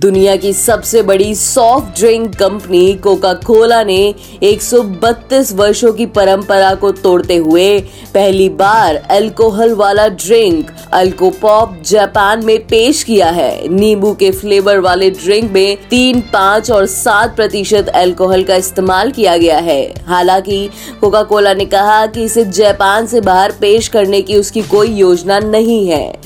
दुनिया की सबसे बड़ी soft drink company Coca Cola ने 132 वर्षों की परंपरा को तोड़ते हुए पहली बार अल्कोहल वाला ड्रिंक अल्कोपॉप जापान में पेश किया है। नींबू के फ्लेवर वाले ड्रिंक में तीन, पाँच और सात प्रतिशत अल्कोहल का इस्तेमाल किया गया है। हालाँकि कोका कोला ने कहा कि इसे जापान से बाहर पेश करने की उसकी कोई योजना नहीं है।